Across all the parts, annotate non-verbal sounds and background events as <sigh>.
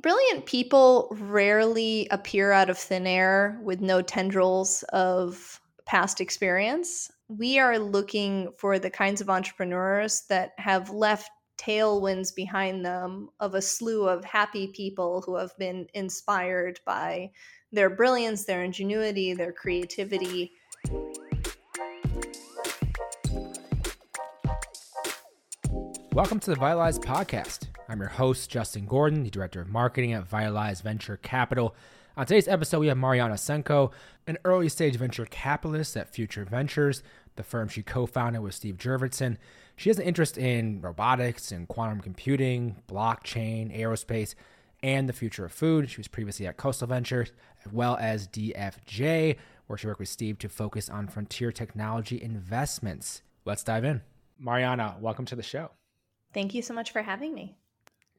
brilliant people rarely appear out of thin air with no tendrils of past experience. We are looking for the kinds of entrepreneurs that have left tailwinds behind them of a slew of happy people who have been inspired by their brilliance, their ingenuity, their creativity. Welcome to the Vitalize Podcast. I'm your host, Justin Gordon, the Director of Marketing at Vitalize Venture Capital. On today's episode, we have Maryanna Saenko, an early stage venture capitalist at Future Ventures, the firm she co founded with Steve Jurvetson. She has an interest in robotics and quantum computing, blockchain, aerospace, and the future of food. She was previously at Khosla Ventures, as well as DFJ, where she worked with Steve to focus on frontier technology investments. Let's dive in. Maryanna, welcome to the show. Thank you so much for having me.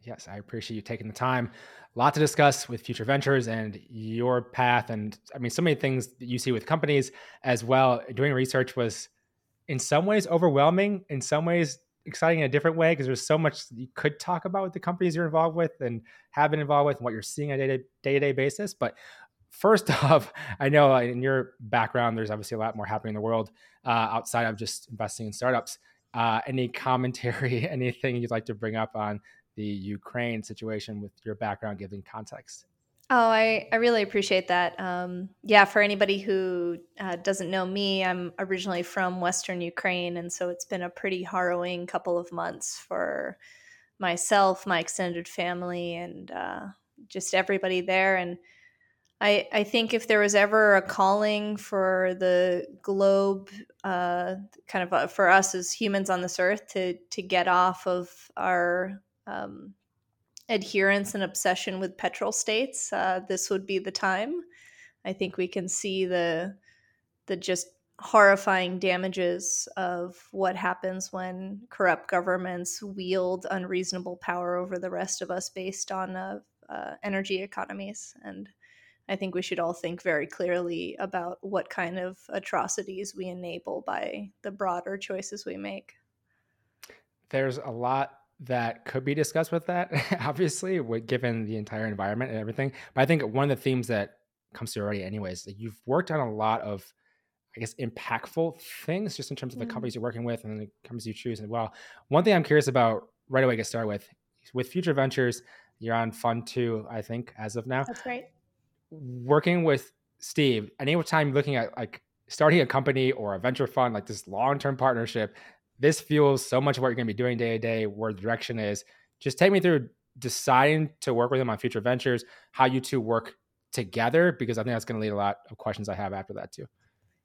Yes, I appreciate you taking the time. A lot to discuss with Future Ventures and your path. And I mean, so many things that you see with companies as well. Doing research was in some ways overwhelming, in some ways exciting in a different way, because there's so much you could talk about with the companies you're involved with and have been involved with and what you're seeing on a day to day basis. But first <laughs> off, I know in your background, there's obviously a lot more happening in the world uh, outside of just investing in startups. Uh, any commentary, <laughs> anything you'd like to bring up on the Ukraine situation with your background, giving context? Oh, I, I really appreciate that. Um, yeah, for anybody who uh, doesn't know me, I'm originally from Western Ukraine. And so it's been a pretty harrowing couple of months for myself, my extended family, and uh, just everybody there. And I, I think if there was ever a calling for the globe, uh, kind of uh, for us as humans on this earth to to get off of our um, adherence and obsession with petrol states, uh, this would be the time. I think we can see the the just horrifying damages of what happens when corrupt governments wield unreasonable power over the rest of us based on uh, uh, energy economies and I think we should all think very clearly about what kind of atrocities we enable by the broader choices we make. There's a lot that could be discussed with that, <laughs> obviously, given the entire environment and everything. But I think one of the themes that comes through already, anyways, that you've worked on a lot of, I guess, impactful things just in terms of the mm. companies you're working with and the companies you choose as well. One thing I'm curious about right away, get started with, with Future Ventures, you're on Fund Two, I think, as of now. That's right working with Steve, anytime looking at like starting a company or a venture fund, like this long term partnership, this fuels so much of what you're going to be doing day to day, where the direction is. Just take me through deciding to work with him on future ventures, how you two work together, because I think that's going to lead a lot of questions I have after that too.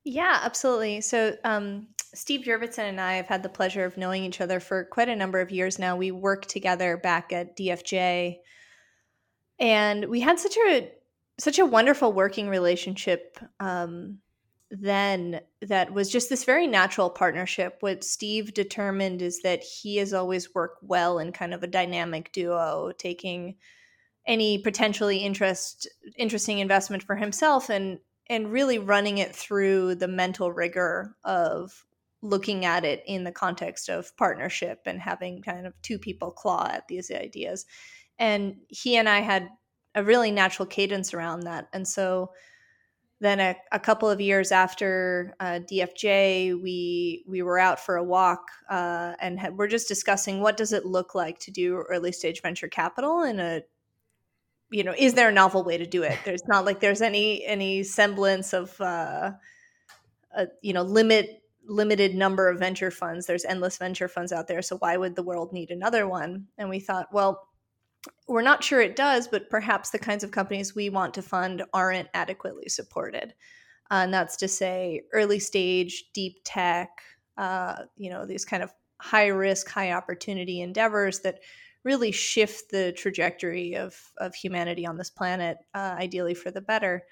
Yeah, absolutely. So, um, Steve Jurvetson and I have had the pleasure of knowing each other for quite a number of years now. We worked together back at DFJ, and we had such a such a wonderful working relationship um, then that was just this very natural partnership. What Steve determined is that he has always worked well in kind of a dynamic duo, taking any potentially interest interesting investment for himself and and really running it through the mental rigor of looking at it in the context of partnership and having kind of two people claw at these ideas. And he and I had a really natural cadence around that. And so then a, a couple of years after uh, DFJ, we we were out for a walk uh, and we're just discussing what does it look like to do early stage venture capital in a you know is there a novel way to do it? There's not like there's any any semblance of uh, a you know limit limited number of venture funds. There's endless venture funds out there, so why would the world need another one? And we thought, well we're not sure it does, but perhaps the kinds of companies we want to fund aren't adequately supported. Uh, and that's to say, early stage, deep tech, uh, you know, these kind of high risk, high opportunity endeavors that really shift the trajectory of, of humanity on this planet, uh, ideally for the better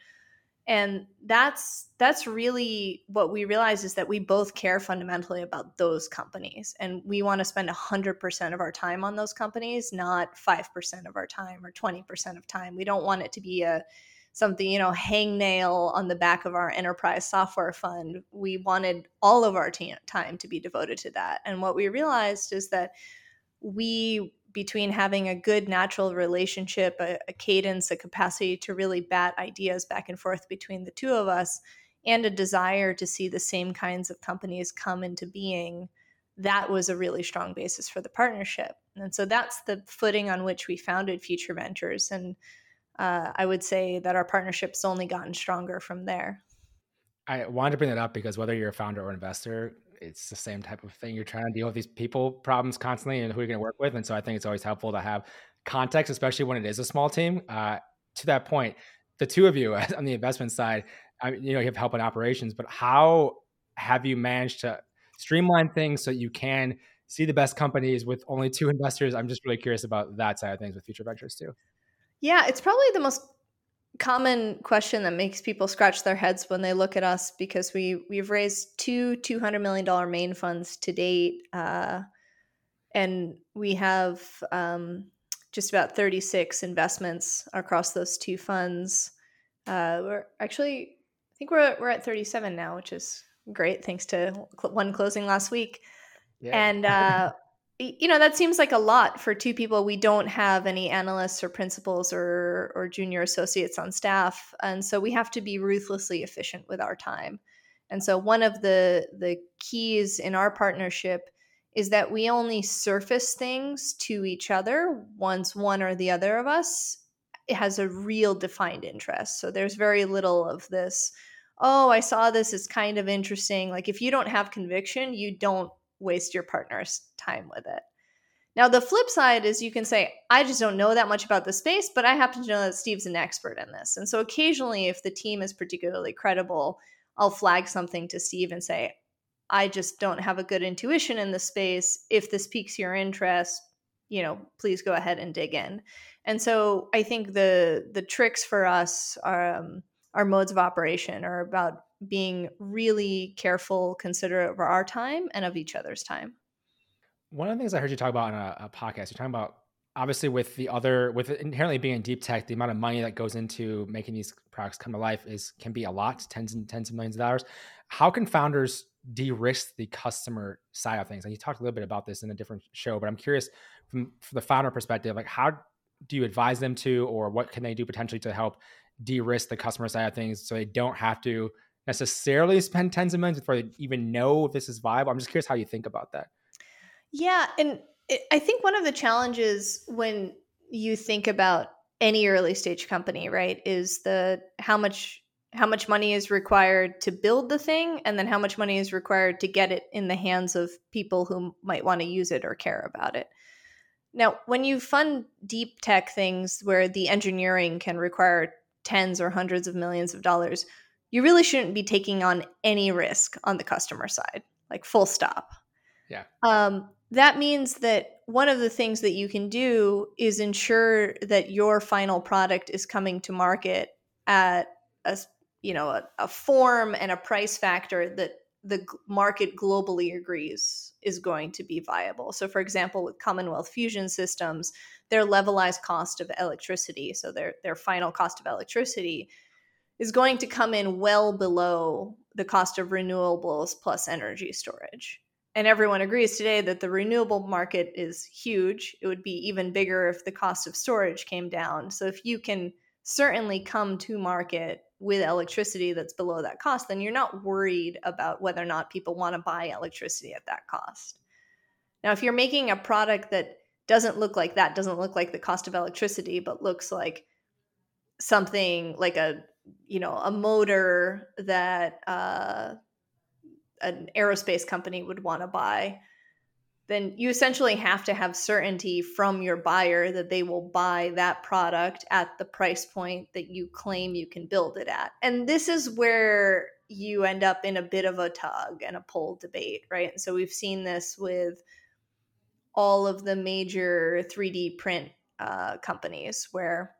and that's that's really what we realize is that we both care fundamentally about those companies and we want to spend 100% of our time on those companies not 5% of our time or 20% of time. We don't want it to be a something you know hangnail on the back of our enterprise software fund. We wanted all of our t- time to be devoted to that. And what we realized is that we between having a good natural relationship, a, a, cadence, a capacity to really bat ideas back and forth between the two of us, and a desire to see the same kinds of companies come into being, that was a really strong basis for the partnership. And so that's the footing on which we founded Future Ventures. And uh, I would say that our partnership's only gotten stronger from there. I wanted to bring that up because whether you're a founder or investor, it's the same type of thing. You're trying to deal with these people problems constantly and who you're going to work with. And so I think it's always helpful to have context, especially when it is a small team. Uh, to that point, the two of you <laughs> on the investment side, I mean, you know, you have help in operations, but how have you managed to streamline things so you can see the best companies with only two <laughs> investors? I'm just really curious about that side of things with future ventures too. Yeah, it's probably the most common question that makes people scratch their heads when they look at us because we we've raised two two hundred million dollar main funds to date, uh, and we have um, just about thirty six investments across those two funds. Uh, we're actually, I think we're we're at thirty seven now, which is great, thanks to one closing last week. Yeah. And uh, you know that seems like a lot for two people. We don't have any analysts or principals or or junior associates on staff and so we have to be ruthlessly efficient with our time. And so one of the the keys in our partnership is that we only surface things to each other once one or the other of us has a real defined interest. So there's very little of this oh i saw this it's kind of interesting. Like if you don't have conviction you don't waste your partner's time with it. Now, the flip side is you can say, I just don't know that much about the space, but I happen to know that Steve's an expert in this. And so occasionally, if the team is particularly credible, I'll flag something to Steve and say, I just don't have a good intuition in the space. If this piques your interest, you know, please go ahead and dig in. And so I think the the tricks for us are um, our modes of operation are about being really careful, considerate of our time and of each other's time. One of the things I heard you talk about on a, a podcast, you're talking about obviously with the other with inherently being in deep tech the amount of money that goes into making these products come to life is can be a lot tens and tens of millions of dollars how can founders de-risk the customer side of things and you talked a little bit about this in a different show but i'm curious from, from the founder perspective like how do you advise them to or what can they do potentially to help de-risk the customer side of things so they don't have to necessarily spend tens of millions before they even know if this is viable. I'm just curious how you think about that. Yeah, and I think one of the challenges when you think about any early stage company, right, is the how much how much money is required to build the thing and then how much money is required to get it in the hands of people who might want to use it or care about it. Now, when you fund deep tech things where the engineering can require tens or hundreds of millions of dollars, you really shouldn't be taking on any risk on the customer side, like full stop. Yeah. Um, that means that one of the things that you can do is ensure that your final product is coming to market at a you know a, a form and a price factor that the market globally agrees is going to be viable. So, for example, with Commonwealth Fusion Systems, their levelized cost of electricity, so their their final cost of electricity, is going to come in well below the cost of renewables plus energy storage. And everyone agrees today that the renewable market is huge. It would be even bigger if the cost of storage came down. So, if you can certainly come to market with electricity that's below that cost, then you're not worried about whether or not people want to buy electricity at that cost. Now, if you're making a product that doesn't look like that, doesn't look like the cost of electricity, but looks like something like a you know a motor that uh, an aerospace company would want to buy then you essentially have to have certainty from your buyer that they will buy that product at the price point that you claim you can build it at. And this is where you end up in a bit of a tug and a pull debate, right? And so we've seen this with all of the major 3D print uh, companies where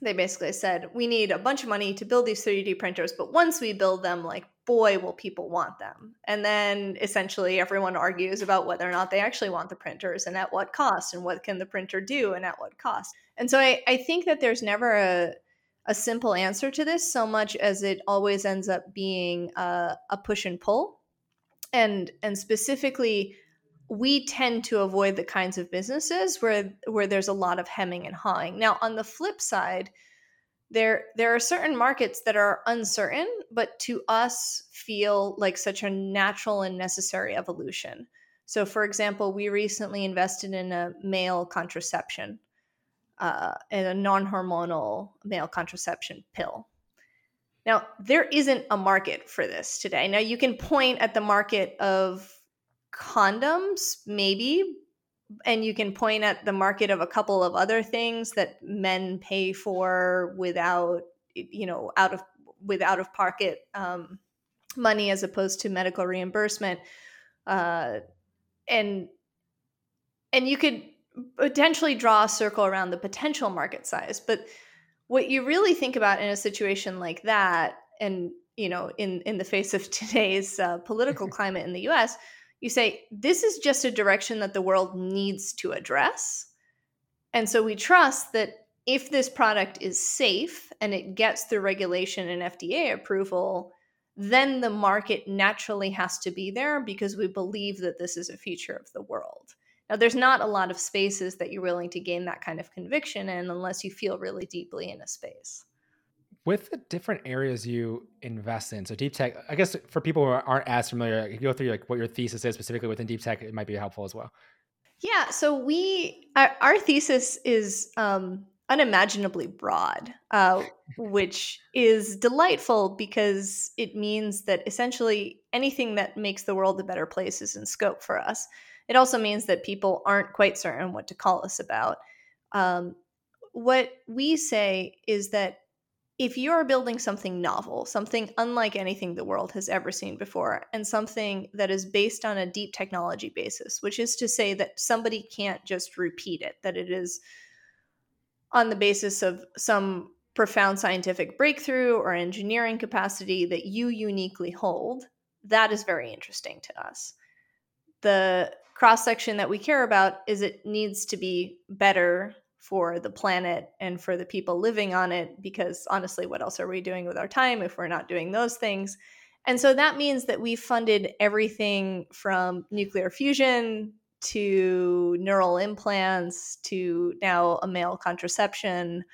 they basically said we need a bunch of money to build these 3D printers, but once we build them, like boy, will people want them. And then essentially everyone argues about whether or not they actually want the printers and at what cost and what can the printer do and at what cost. And so I, I think that there's never a a simple answer to this so much as it always ends up being a, a push and pull. And and specifically we tend to avoid the kinds of businesses where where there's a lot of hemming and hawing. Now, on the flip side, there there are certain markets that are uncertain, but to us feel like such a natural and necessary evolution. So, for example, we recently invested in a male contraception, uh, in a non-hormonal male contraception pill. Now, there isn't a market for this today. Now, you can point at the market of condoms, maybe, and you can point at the market of a couple of other things that men pay for without, you know, out of with out of pocket um, money as opposed to medical reimbursement, uh, and and you could potentially draw a circle around the potential market size, but what you really think about in a situation like that, and you know, in in the face of <laughs> today's uh, political <laughs> climate in the U.S you say, this is just a direction that the world needs to address. And so we trust that if this product is safe and it gets through regulation and FDA approval, then the market naturally has to be there because we believe that this is a future of the world. Now, there's not a lot of spaces that you're willing to gain that kind of conviction in unless you feel really deeply in a space with the different areas you invest in so deep tech i guess for people who aren't as familiar you go through like what your thesis is specifically within deep tech it might be helpful as well. Yeah so we our, our thesis is um, unimaginably broad uh, which is delightful because it means that essentially anything that makes the world a better place is in scope for us. It also means that people aren't quite certain what to call us about. Um, what we say is that if you're building something novel, something unlike anything the world has ever seen before, and something that is based on a deep technology basis, which is to say that somebody can't just repeat it, that it is on the basis of some profound scientific breakthrough or engineering capacity that you uniquely hold, that is very interesting to us. The cross section that we care about is it needs to be better for the planet and for the people living on it because honestly what else are we doing with our time if we're not doing those things? And so that means that we funded everything from nuclear fusion to neural implants to now a male contraception.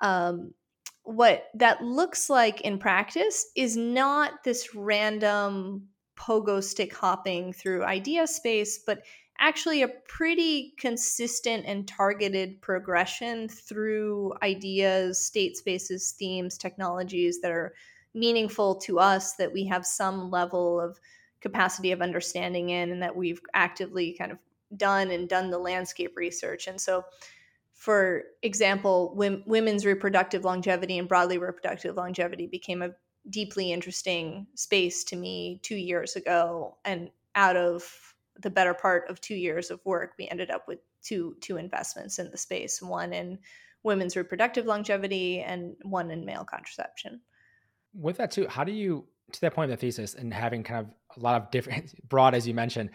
Um, what that looks like in practice is not this random pogo stick hopping through idea space but actually a pretty consistent and targeted progression through ideas, state spaces, themes, technologies that are meaningful to us that we have some level of capacity of understanding in and that we've actively kind of done and done the landscape research. And so for example, women's reproductive longevity and broadly reproductive longevity became a deeply interesting space to me 2 years ago and out of the better part of two years of work, we ended up with two two investments in the space: one in women's reproductive longevity and one in male contraception. With that too, how do you to that point of the thesis and having kind of a lot of different <laughs> broad as you mentioned,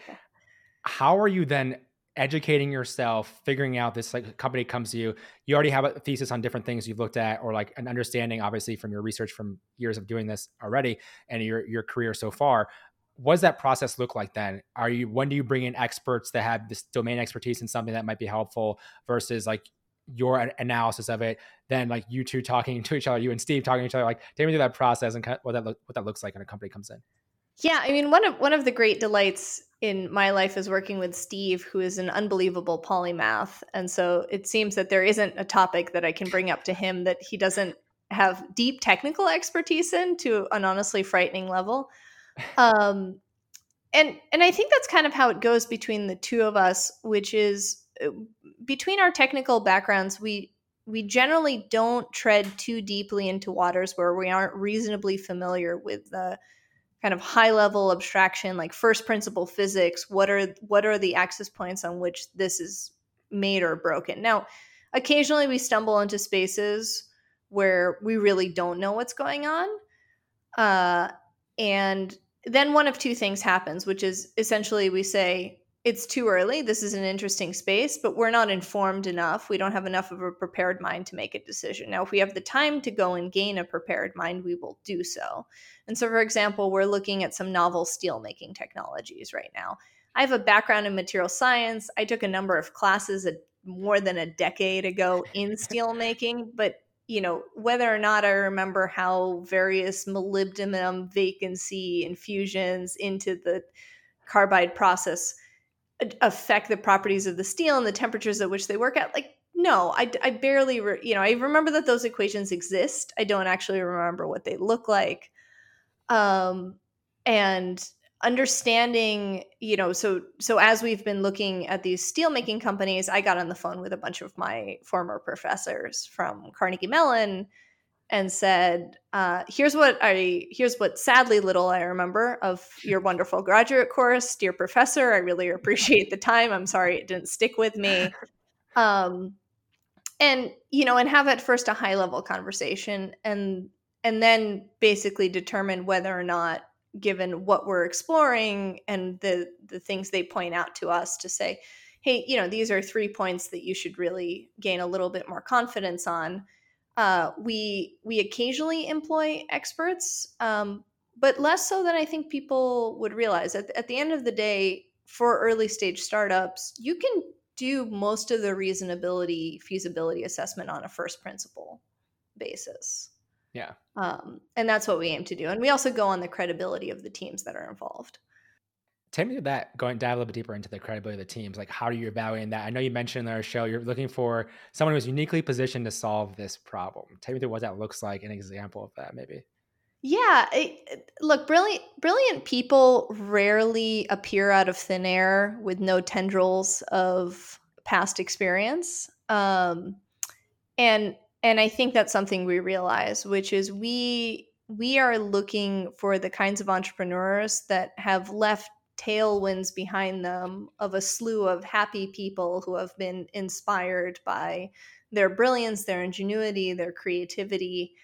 how are you then educating yourself, figuring out this like company comes to you, you already have a thesis on different things you've looked at or like an understanding obviously from your research from years of doing this already and your your career so far what does that process look like then? Are you when do you bring in experts that have this domain expertise in something that might be helpful versus like your analysis of it then like you two talking <laughs> to each other you and steve talking to each other like take me through that process and what that look, what that looks like when a company comes in? Yeah i mean one of one of the great delights in my life is working with steve who is an unbelievable polymath and so it seems that there isn't a topic that i can bring up to him that he doesn't have deep technical expertise in to an honestly frightening level um, and and I think that's kind of how it goes between the two of us, which is uh, between our technical backgrounds, we we generally don't tread too deeply into waters where we aren't reasonably familiar with the kind of high level abstraction like first principle physics what are what are the access points on which this is made or broken? Now occasionally we stumble into spaces where we really don't know what's going on uh, and then one of two things happens, which is essentially we say, it's too early. This is an interesting space, but we're not informed enough. We don't have enough of a prepared mind to make a decision. Now, if we have the time to go and gain a prepared mind, we will do so. And so, for example, we're looking at some novel steel making technologies right now. I have a background in material science. I took a number of classes at more than a decade ago in <laughs> steelmaking, but you know whether or not I remember how various molybdenum vacancy infusions into the carbide process affect the properties of the steel and the temperatures at which they work at like no i, I barely re- you know i remember that those equations exist. I don't actually remember what they look like. Um and understanding you know so so as we've been looking at these steel making companies i got on the phone with a bunch of my former professors from carnegie mellon and said uh, here's what i here's what sadly little i remember of your wonderful graduate course. Dear professor i really appreciate the time. I'm sorry it didn't stick with me. Um, and you know and have at first a high level conversation and and then basically determine whether or not given what we're exploring and the the things they point out to us to say hey you know these are three points that you should really gain a little bit more confidence on. Uh, we we occasionally employ experts um, but less so than i think people would realize. At, at the end of the day for early stage startups you can do most of the reasonability feasibility assessment on a first principle basis yeah. Um, and that's what we aim to do. And we also go on the credibility of the teams that are involved. Tell me to that going dive a little bit deeper into the credibility of the teams. Like, how are you evaluating that? I know you mentioned in our show you're looking for someone who's uniquely positioned to solve this problem. Tell me through what that looks like, an example of that, maybe. Yeah, it, look, brilliant, brilliant people rarely appear out of thin air with no tendrils of past experience. Um, and and i think that's something we realize which is we we are looking for the kinds of entrepreneurs that have left tailwinds behind them of a slew of happy people who have been inspired by their brilliance their ingenuity their creativity.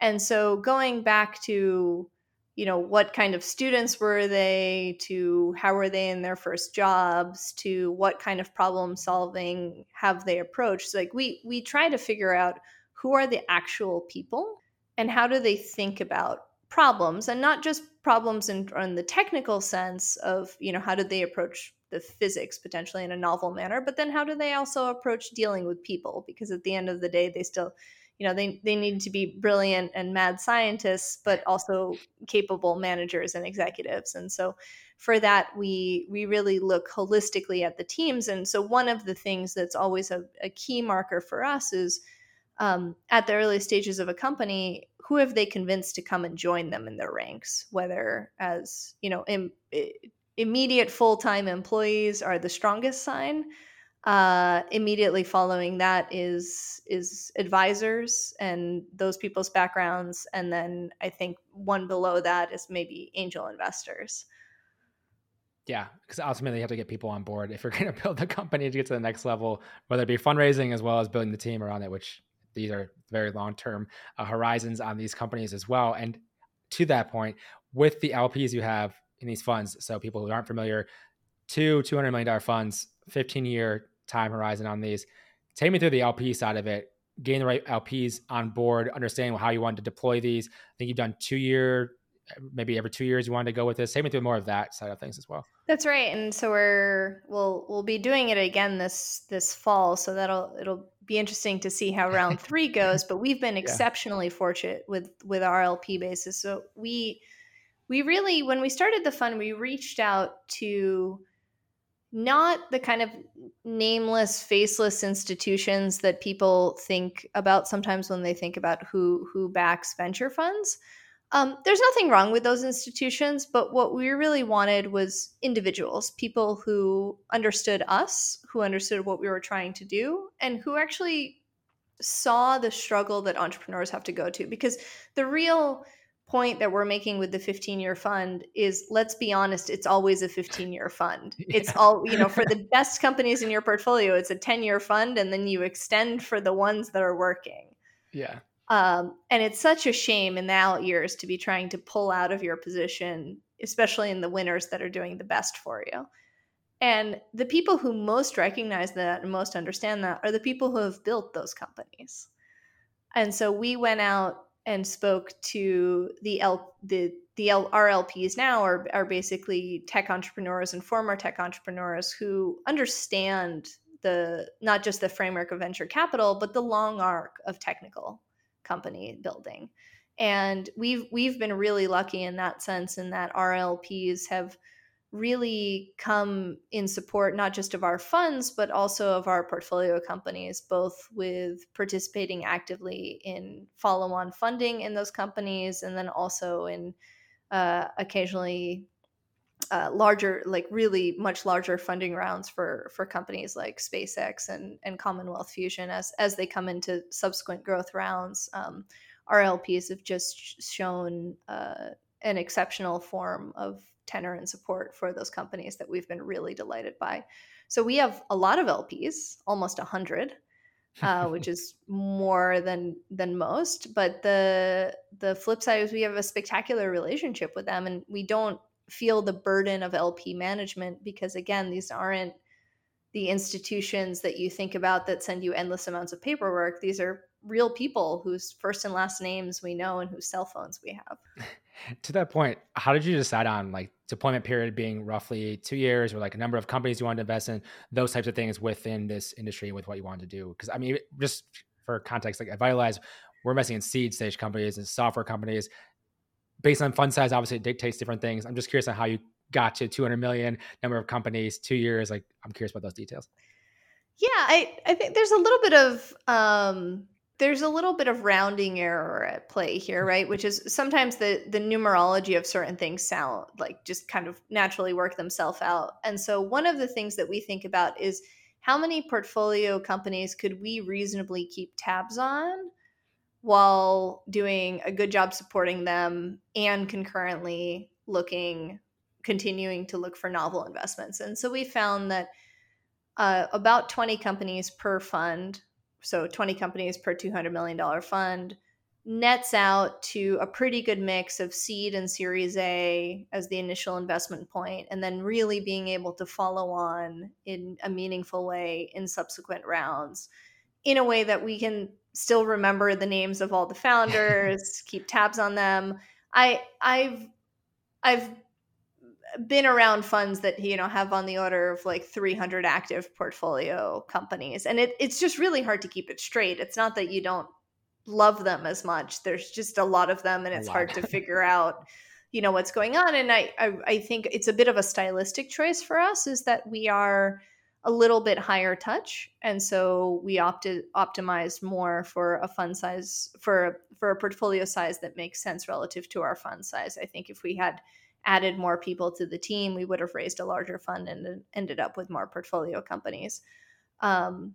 And so going back to you know what kind of students were they to how were they in their first jobs to what kind of problem solving have they approached like we we try to figure out who are the actual people and how do they think about problems and not just problems in, in the technical sense of you know how do they approach the physics potentially in a novel manner but then how do they also approach dealing with people? Because at the end of the day they still you know they, they need to be brilliant and mad scientists but also capable managers and executives. And so for that we we really look holistically at the teams. And so one of the things that's always a, a key marker for us is um, at the early stages of a company who have they convinced to come and join them in their ranks? Whether as you know Im- immediate full-time employees are the strongest sign uh, immediately following that is is advisors and those people's backgrounds and then i think one below that is maybe angel investors. Yeah, because ultimately you have to get people on board if you're going <laughs> to build the company to get to the next level, whether it be fundraising as well as building the team around it, which these are very long term uh, horizons on these companies as well. And to that point, with the LPs you have in these funds, so people who aren't familiar, two $200 million funds, 15 year time horizon on these. Take me through the LP side of it, getting the right LPs on board, understanding how you want to deploy these. I think you've done two year maybe every two years you wanted to go with this. Take me through more of that side of things as well. That's right, and so we're we'll we'll be doing it again this this fall. So that'll it'll be interesting to see how <laughs> round three goes. But we've been exceptionally yeah. fortunate with with our LP basis. So we we really when we started the fund, we reached out to not the kind of nameless faceless institutions that people think about sometimes when they think about who who backs venture funds um, there's nothing wrong with those institutions, but what we really wanted was individuals, people who understood us, who understood what we were trying to do, and who actually saw the struggle that entrepreneurs have to go to. Because the real point that we're making with the 15 year fund is let's be honest, it's always a 15 year fund. <laughs> Yeah. It's all, you know, for the <laughs> best companies in your portfolio, it's a 10 year fund, and then you extend for the ones that are working. Yeah. Um, and it's such a shame in the out years to be trying to pull out of your position, especially in the winners that are doing the best for you. And the people who most recognize that and most understand that are the people who have built those companies. And so we went out and spoke to the L- the the L- RLPs now are are basically tech entrepreneurs and former tech entrepreneurs who understand the not just the framework of venture capital, but the long arc of technical company building. And we've we've been really lucky in that sense, in that RLPs have really come in support not just of our funds but also of our portfolio companies both with participating actively in follow-on funding in those companies and then also in uh, occasionally uh, larger like really much larger funding rounds for for companies like SpaceX and and Commonwealth Fusion as as they come into subsequent growth rounds um, our LPs have just shown uh, an exceptional form of tenor and support for those companies that we've been really delighted by. So we have a lot of LPs, almost a 100, uh, which <laughs> is more than than most. But the the flip side is we have a spectacular relationship with them, and we don't feel the burden of LP management because again, these aren't the institutions that you think about that send you endless amounts of paperwork. These are real people whose first and last names we know and whose cell phones we have. <laughs> to that point, how did you decide on like deployment period being roughly two years or like a number of companies you wanted to invest in, those types of things within this industry with what you wanted to do? Because I mean, just for context, like at Vitalize, we're investing in seed stage companies and software companies. Based on fund size, obviously it dictates different things. I'm just curious on how you got to 200 million number of companies, two years. Like I'm curious about those details. Yeah, I, I think there's a little bit of um, there's a little bit of rounding error at play here, mm-hmm. right? Which is sometimes the the numerology of certain things sound like just kind of naturally work themselves out. And so one of the things that we think about is how many portfolio companies could we reasonably keep tabs on while doing a good job supporting them and concurrently looking continuing to look for novel investments. And so we found that uh, about 20 companies per fund so 20 companies per $200 million fund nets out to a pretty good mix of seed and series A as the initial investment point, and then really being able to follow on in a meaningful way in subsequent rounds in a way that we can still remember the names of all the founders, <laughs> keep tabs on them. I I've I've been around funds that you know have on the order of like 300 active portfolio companies and it, it's just really hard to keep it straight. It's not that you don't love them as much. There's just a lot of them and it's hard to figure out you know what's going on and I, I i think it's a bit of a stylistic choice for us is that we are a little bit higher touch and so we opted optimized more for a fund size for for a portfolio size that makes sense relative to our fund size i think if we had added more people to the team, we would have raised a larger fund and ended up with more portfolio companies. Um,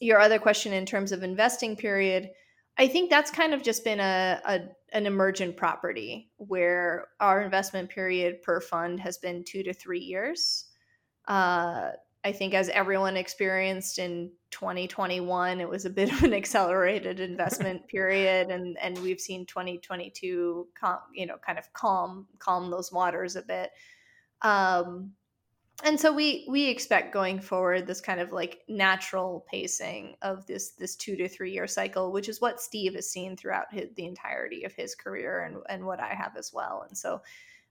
your other question in terms of investing period, I think that's kind of just been a, a, an emergent property where our investment period per fund has been two to three years. Uh, I think as everyone experienced in 2021, it was a bit of an <laughs> accelerated investment <laughs> period, and and we've seen 2022, calm, you know, kind of calm calm those waters a bit. Um, and so we we expect going forward this kind of like natural pacing of this this two to three year cycle, which is what Steve has seen throughout his, the entirety of his career, and and what I have as well. And so,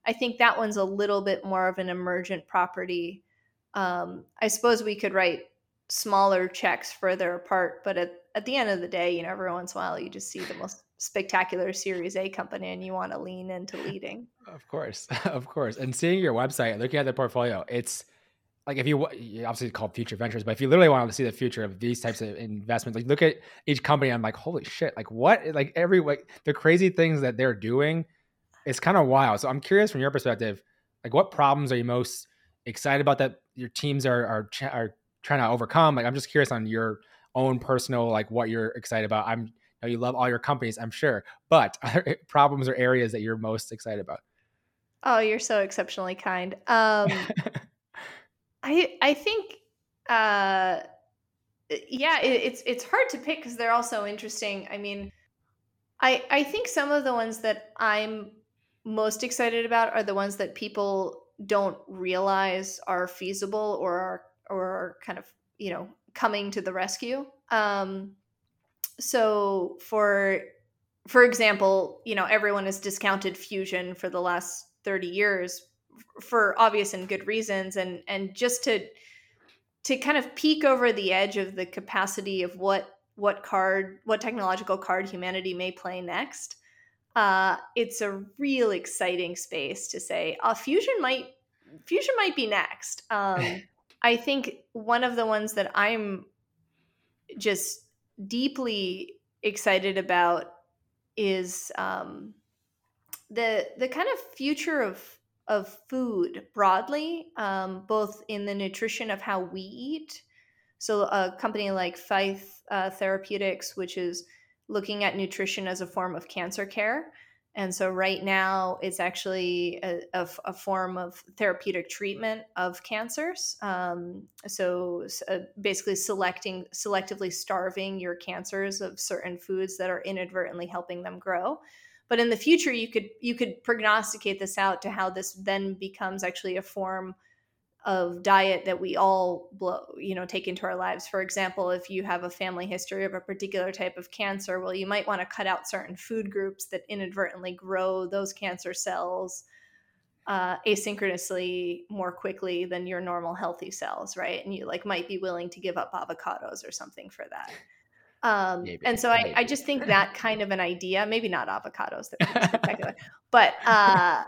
I think that one's a little bit more of an emergent property um, I suppose we could write smaller checks further apart, but at, at the end of the day, you know, every once in a while you just see the most spectacular Series A company and you want to lean into leading. <laughs> Of course, <laughs> of course. And seeing your website, looking at the portfolio, it's like if you, obviously called future ventures, but if you literally wanted to see the future of these types of investments, like look at each company, I'm like, holy shit, like what, like every, like the crazy things that they're doing, it's kind of wild. So I'm curious from your perspective, like what problems are you most excited about that your teams are are are trying to overcome? Like, I'm just curious on your own personal like what you're excited about. I'm you, know, you love all your companies, I'm sure, but <laughs> problems or areas that you're most excited about? Oh, you're so exceptionally kind. Um, <laughs> I I think uh, yeah, it, it's it's hard to pick because they're all so interesting. I mean, I I think some of the ones that I'm most excited about are the ones that people don't realize are feasible or are or are kind of you know coming to the rescue. Um, so for for example, you know, everyone has discounted fusion for the last 30 years for obvious and good reasons and and just to to kind of peek over the edge of the capacity of what what card what technological card humanity may play next uh, it's a real exciting space to say uh, fusion might fusion might be next <laughs> um, i think one of the ones that i'm just deeply excited about is um, the the kind of future of of food broadly, um, both in the nutrition of how we eat. So a company like Faeth uh, Therapeutics, which is looking at nutrition as a form of cancer care. And so right now it's actually a, a, a form of therapeutic treatment of cancers. Um, so uh, basically selecting, selectively starving your cancers of certain foods that are inadvertently helping them grow but in the future you could you could prognosticate this out to how this then becomes actually a form of diet that we all blow, you know take into our lives. For example if you have a family history of a particular type of cancer well you might want to cut out certain food groups that inadvertently grow those cancer cells uh, asynchronously more quickly than your normal healthy cells right? And you like might be willing to give up avocados or something for that um, maybe, and so I, I just think that kind of an idea, maybe not avocados, <laughs> spectacular, but uh,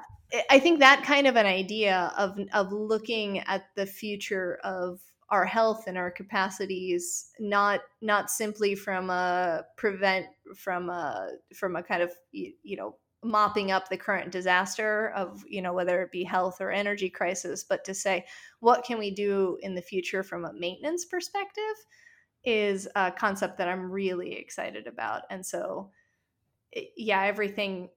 I think that kind of an idea of of looking at the future of our health and our capacities, not not simply from a prevent from a from a kind of you, you know mopping up the current disaster of you know whether it be health or energy crisis, but to say what can we do in the future from a maintenance perspective is a concept that I'm really excited about. And so, yeah, everything,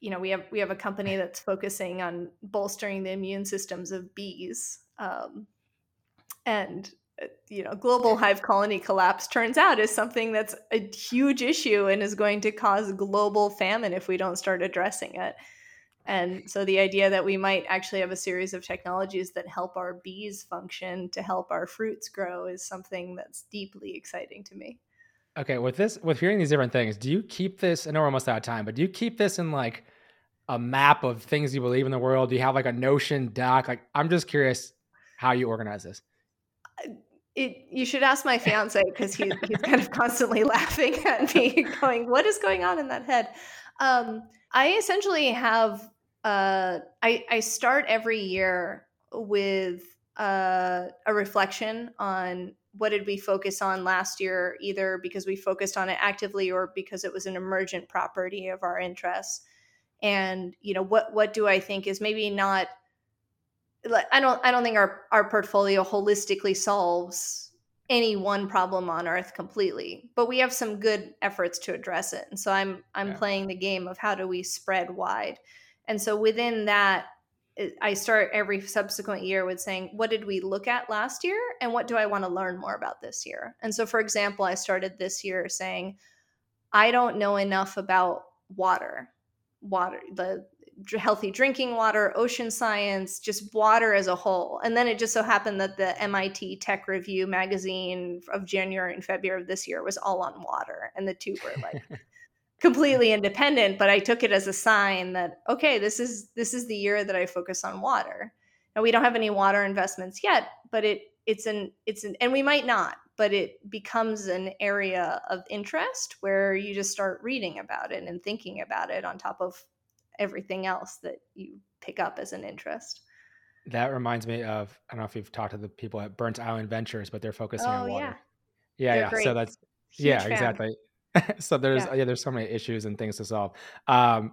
you know, we have we have a company that's focusing on bolstering the immune systems of bees, um, and uh, you know, global hive colony collapse turns out is something that's a huge issue and is going to cause global famine if we don't start addressing it. And so the idea that we might actually have a series of technologies that help our bees function to help our fruits grow is something that's deeply exciting to me. Okay, with this, with hearing these different things, do you keep this? I know we're almost out of time, but do you keep this in like a map of things you believe in the world? Do you have like a Notion doc? Like, I'm just curious how you organize this. Uh, it, you should ask my fiance because he, he's <laughs> kind of constantly laughing at me, <laughs> going, "What is going on in that head?" Um, I essentially have uh, I, I start every year with uh, a reflection on what did we focus on last year, either because we focused on it actively or because it was an emergent property of our interests. And you know what what do I think is maybe not I don't I don't think our our portfolio holistically solves any one problem on earth completely but we have some good efforts to address it and so i'm i'm yeah. playing the game of how do we spread wide and so within that, I start every subsequent year with saying, what did we look at last year? And what do I want to learn more about this year? And so, for example, I started this year saying, I don't know enough about water, water, the healthy drinking water, ocean science, just water as a whole. And then it just so happened that the MIT Tech Review magazine of January and February of this year was all on water. And the two were like, <laughs> completely independent but i took it as a sign that okay this is this is the year that i focus on water now we don't have any water investments yet but it it's an it's an and we might not but it becomes an area of interest where you just start reading about it and thinking about it on top of everything else that you pick up as an interest that reminds me of i don't know if you've talked to the people at burnt island ventures but they're focusing oh, on water yeah yeah, yeah. so that's Huge yeah fan. exactly <laughs> so there's yeah. yeah. there's so many issues and things to solve. Um,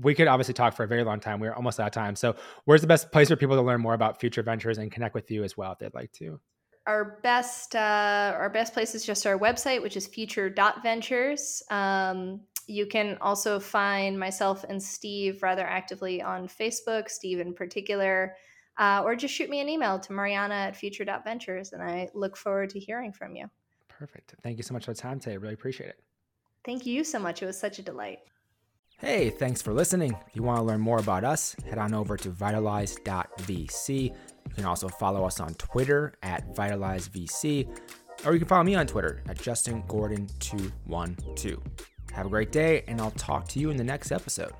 we could obviously talk for a very long time. We're almost out of time. So where's the best place for people to learn more about future ventures and connect with you as well if they'd like to? Our best uh, our best place is just our website, which is future.ventures. Um, you can also find myself and Steve rather actively on Facebook, Steve in particular, uh, or just shoot me an email to Maryanna at future.ventures. And I look forward to hearing from you. Perfect. Thank you so much for the time today. Really appreciate it. Thank you so much. It was such a delight. Hey, thanks for listening. If you want to learn more about us, head on over to vitalize.vc. You can also follow us on Twitter at vitalizevc, or you can follow me on Twitter at justingordon212. Have a great day, and I'll talk to you in the next episode.